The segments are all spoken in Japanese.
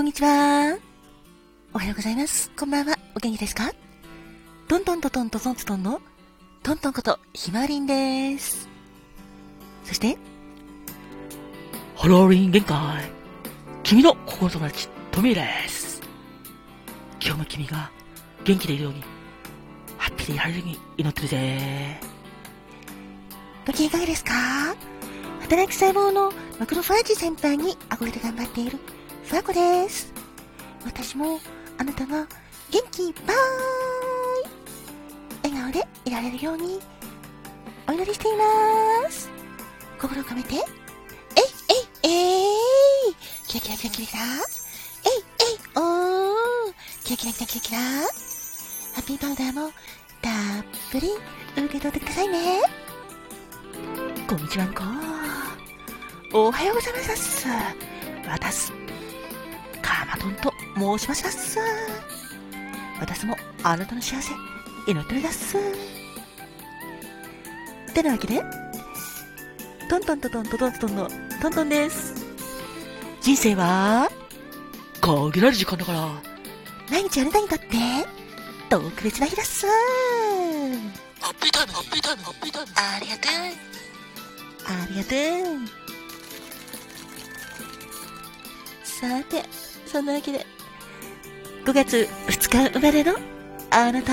こんにちは。おはようございます。こんばんは。お元気ですか？トントントントントントントンのトントンことひまわりんです。そして、ハローリン限界。君の心の友達、トミーです。今日も君が元気でいるように、ハッピーでいられるように祈ってるぜ。ご機嫌いかがですか？働く細胞のマクロファージ先輩に憧れて頑張っているファーコです。私もあなたが元気いっぱい笑顔でいられるようにお祈りしています。心を込めて、えいえいえいキラキラキラキラキラえいえいおーキラキラキラキラキラハッピーパウダーもたっぷり受け取ってくださいね。こんにちはんこ。おはようございます。私、カマトンと申しますっす。私もあなたの幸せ、祈ってるだっす。てなわけで、トントントントントントントンのトントンです。人生は、限られる時間だから、毎日あなたにとって、特別な日だっす。ハッピータイム、ハッピータイム、ハッピータイム。ありがとう。ありがとう。さて、そんなわけで、5月2日生まれのあなた、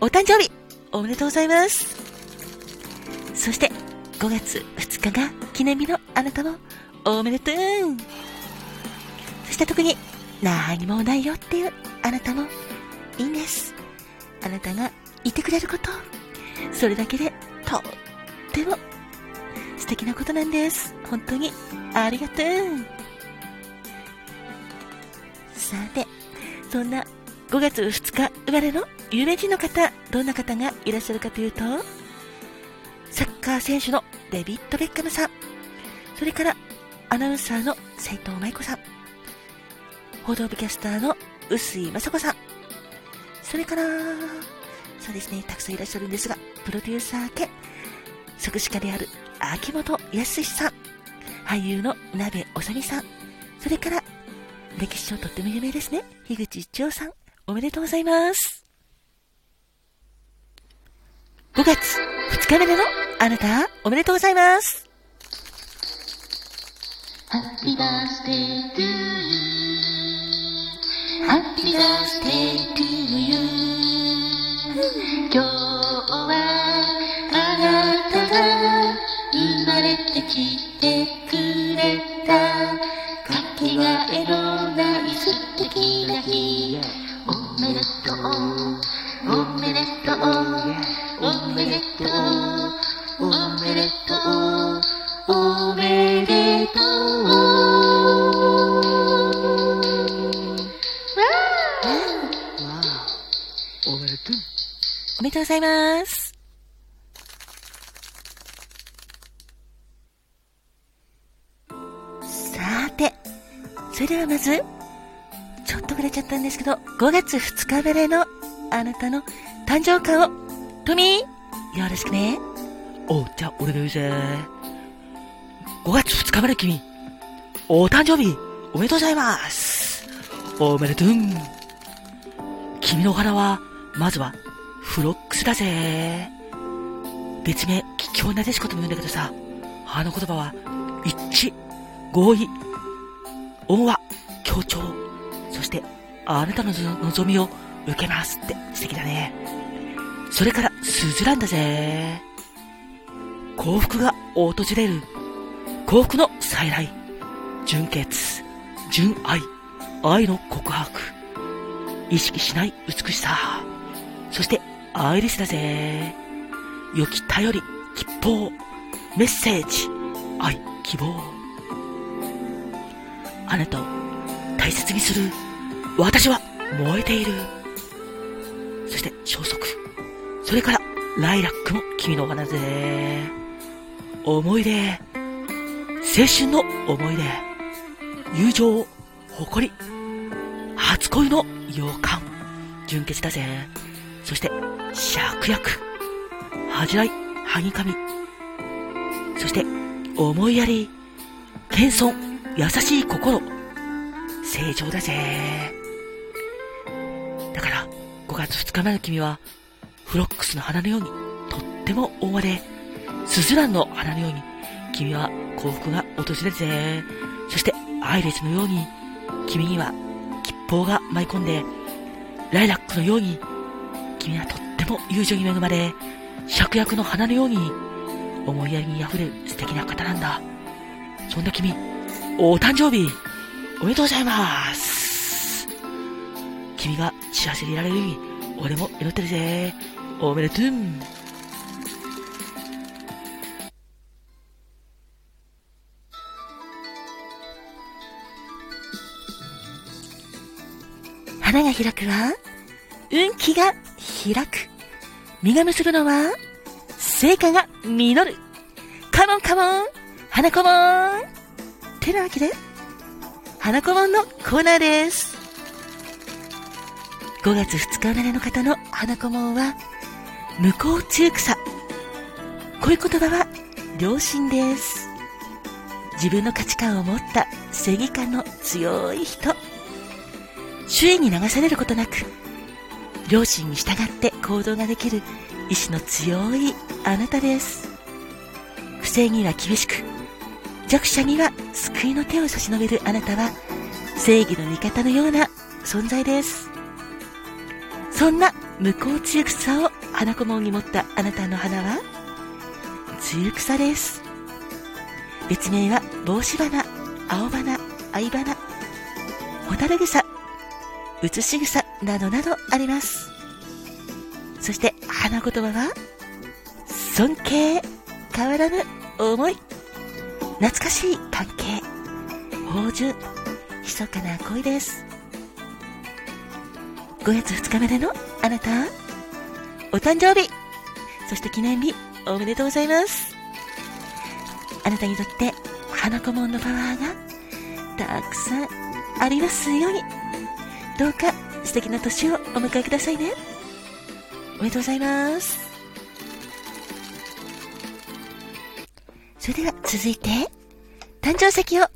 お誕生日、おめでとうございます。そして、5月2日が記念日のあなたも、おめでとう。そして特に、何もないよっていうあなたも、いいんです。あなたがいてくれること、それだけで、とっても素敵なことなんです。本当にありがとう。さて、そんな5月2日生まれの有名人の方、どんな方がいらっしゃるかというと、サッカー選手のデビッド・ベッカムさん、それからアナウンサーの斉藤舞子さん、報道部キャスターの臼井雅子さん、それから、そうですね、たくさんいらっしゃるんですが、プロデューサー兼作詞家である秋元康さん、俳優の鍋おさみさん、それから、歴史上とっても有名ですね、樋口一郎さん、おめでとうございます。5月2日目での？あなた、おめでとうございます。Happy birthday to you. Happy birthday to you. 今日はあなたが生まれてきてくれた。かけがえのない素敵な日。おめでとう。おめでとう。おめでとう。おめでとう。おめでとう。おめでとう。おめでとう。ございます。れではまず、ちょっとくれちゃったんですけど、5月2日ぶりのあなたの誕生花を、トミー、よろしくね。お、じゃあ俺が言うぜ。5月2日まで君、お誕生日、おめでとうございます。おめでとう。君のお花は、まずは、フロックスだぜ。別名、桔梗なでしことも言うんだけどさ、あの言葉は、一致、合意、恩和、協調、そして、あなたの望みを受けますって素敵だね。それから、スズランだぜ。幸福が訪れる。幸福の再来。純潔。純愛。愛の告白。意識しない美しさ。そして、アイリスだぜ。良き頼り、吉報。メッセージ。愛、希望。あなたを大切にする。私は燃えている。そして、消息。それから、ライラックも君のお花だぜ。思い出。青春の思い出。友情、誇り。初恋の予感。純潔だぜ。そして、芍薬。恥じらい、はぎかみ。そして、思いやり。謙遜、優しい心。成長だぜ。だから、5月2日目の君は、フロックスの花のように、とっても大和で、スズランの花のように、君は幸福が訪れるぜ。そして、アイレスのように、君には吉報が舞い込んで、ライラックのように、君はとっても友情に恵まれ、芍薬の花のように、思いやりに溢れる素敵な方なんだ。そんな君、お誕生日、おめでとうございます君が幸せでいられるように、俺も祈ってるぜ。おめでとう花が開くは、運気が開く。実が結ぶのは、成果が実る。カモンカモン花子もんてなわけで、花子もんのコーナーです。5月2日生まれの方の花子もんは、向こう中草。こういう言葉は、良心です。自分の価値観を持った正義感の強い人。周囲に流されることなく、良心に従って行動ができる意志の強いあなたです。不正には厳しく、弱者には救いの手を差し伸べるあなたは、正義の味方のような存在です。そんな向こう強草を花小門に持ったあなたの花は、強草です。別名は帽子花、青花、藍花、蛍草、写し草などなどあります。そして花言葉は、尊敬、変わらぬ思い、懐かしい関係、芳醇、密かな恋です。5月2日までのあなた、お誕生日、そして記念日、おめでとうございます。あなたにとって花子門のパワーがたくさんありますように。どうか素敵な年をお迎えくださいね。おめでとうございます。それでは続いて、誕生石を、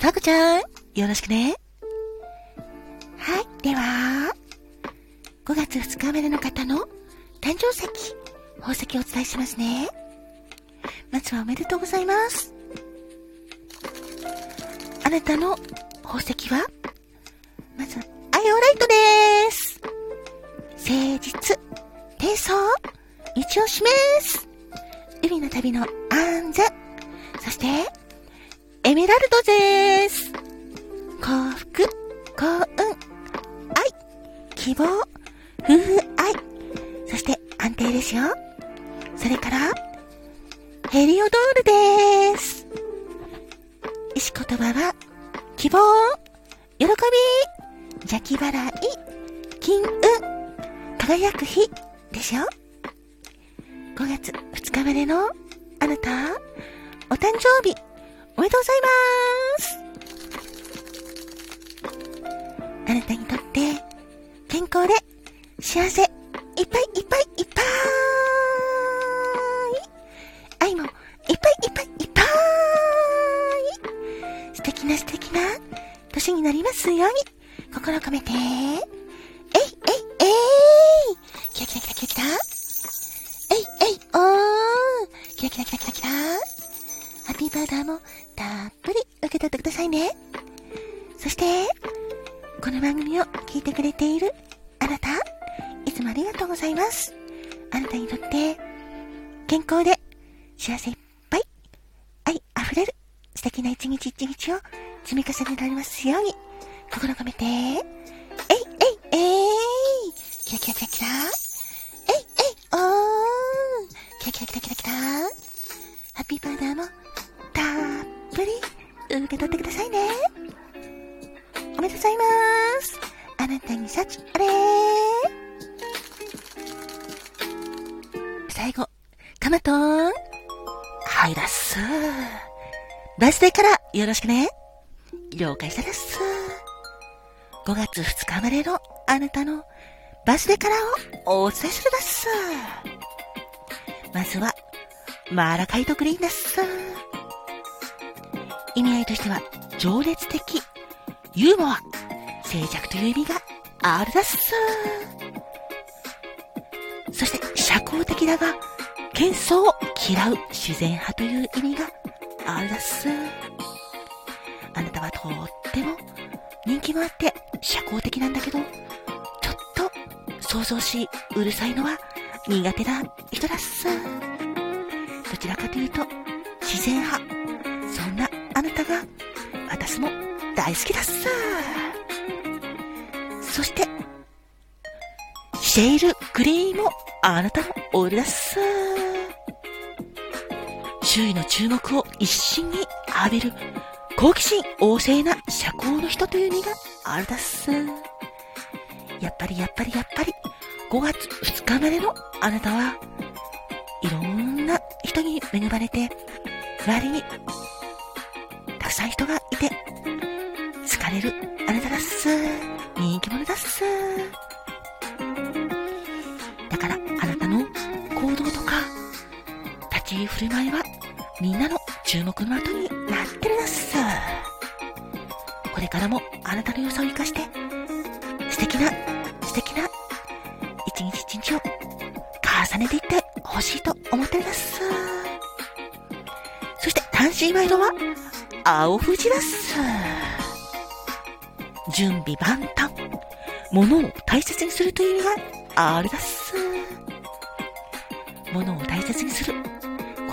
パコちゃん、よろしくね。はい、では、5月2日までの方の誕生石、宝石をお伝えしますね。まずはおめでとうございます。あなたの宝石は、まず、アイオライトです。誠実、低層、一押しめす。海の旅の安全。そして、エメラルドです。幸福、幸運、愛、希望、夫婦愛。そして安定ですよ。それから、ヘリオドールです。石言葉は、希望、喜び、邪気払い、金運、輝く日ですよ。5月2日までのあなた、お誕生日、おめでとうございます。あなたにとって、健康で、幸せ、いっぱいいっぱいいっぱい愛も、いっぱいいっぱいいっぱい。素敵な素敵な年になりますように、心込めて、えいえいえい。キラキラキラキラキラ。えいえい。おー。キラキラキラキラキラ。ピーバーダーもたっぷり受け取ってくださいね。そして、この番組を聞いてくれているあなた、いつもありがとうございます。あなたにとって、健康で幸せいっぱい、愛溢れる素敵な一日一日を積み重ねられますように、心込めて、バースデーからよろしくね。了解したです。5月2日までのあなたのバースデーからをお伝えするです。まずは、マーラカイトグリーンです。意味合いとしては、情熱的、ユーモア、静寂という意味があるだっす。そして社交的だが、喧騒を嫌う自然派という意味があるだっす。あなたはとっても人気もあって社交的なんだけど、ちょっと想像しうるさいのは苦手な人だっす。どちらかというと自然派。そんなあなたが私も大好きだっす。そして、シェイル・グリーンもあなたのオールだっす。周囲の注目を一心に浴びる好奇心旺盛な社交の人という意味があるだっす。やっぱりやっぱりやっぱり5月2日までのあなたはいろんな人に恵まれて周りにたくさん人がいて好かれるあなただっす。人気者だっす。だからあなたの行動とか立ち居振る舞いはみんなの注目の的になってるだっす。これからもあなたの良さを生かして素敵な素敵な一日一日を重ねていってほしいと思ってるだっす。そして単身ワイドは青富士だっす。準備万端。物を大切にするという意味があるだっす。物を大切にする。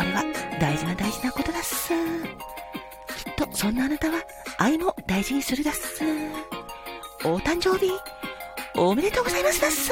これは大事な大事なことだっす。きっとそんなあなたは愛も大事にするだっす。お誕生日、おめでとうございますだっす。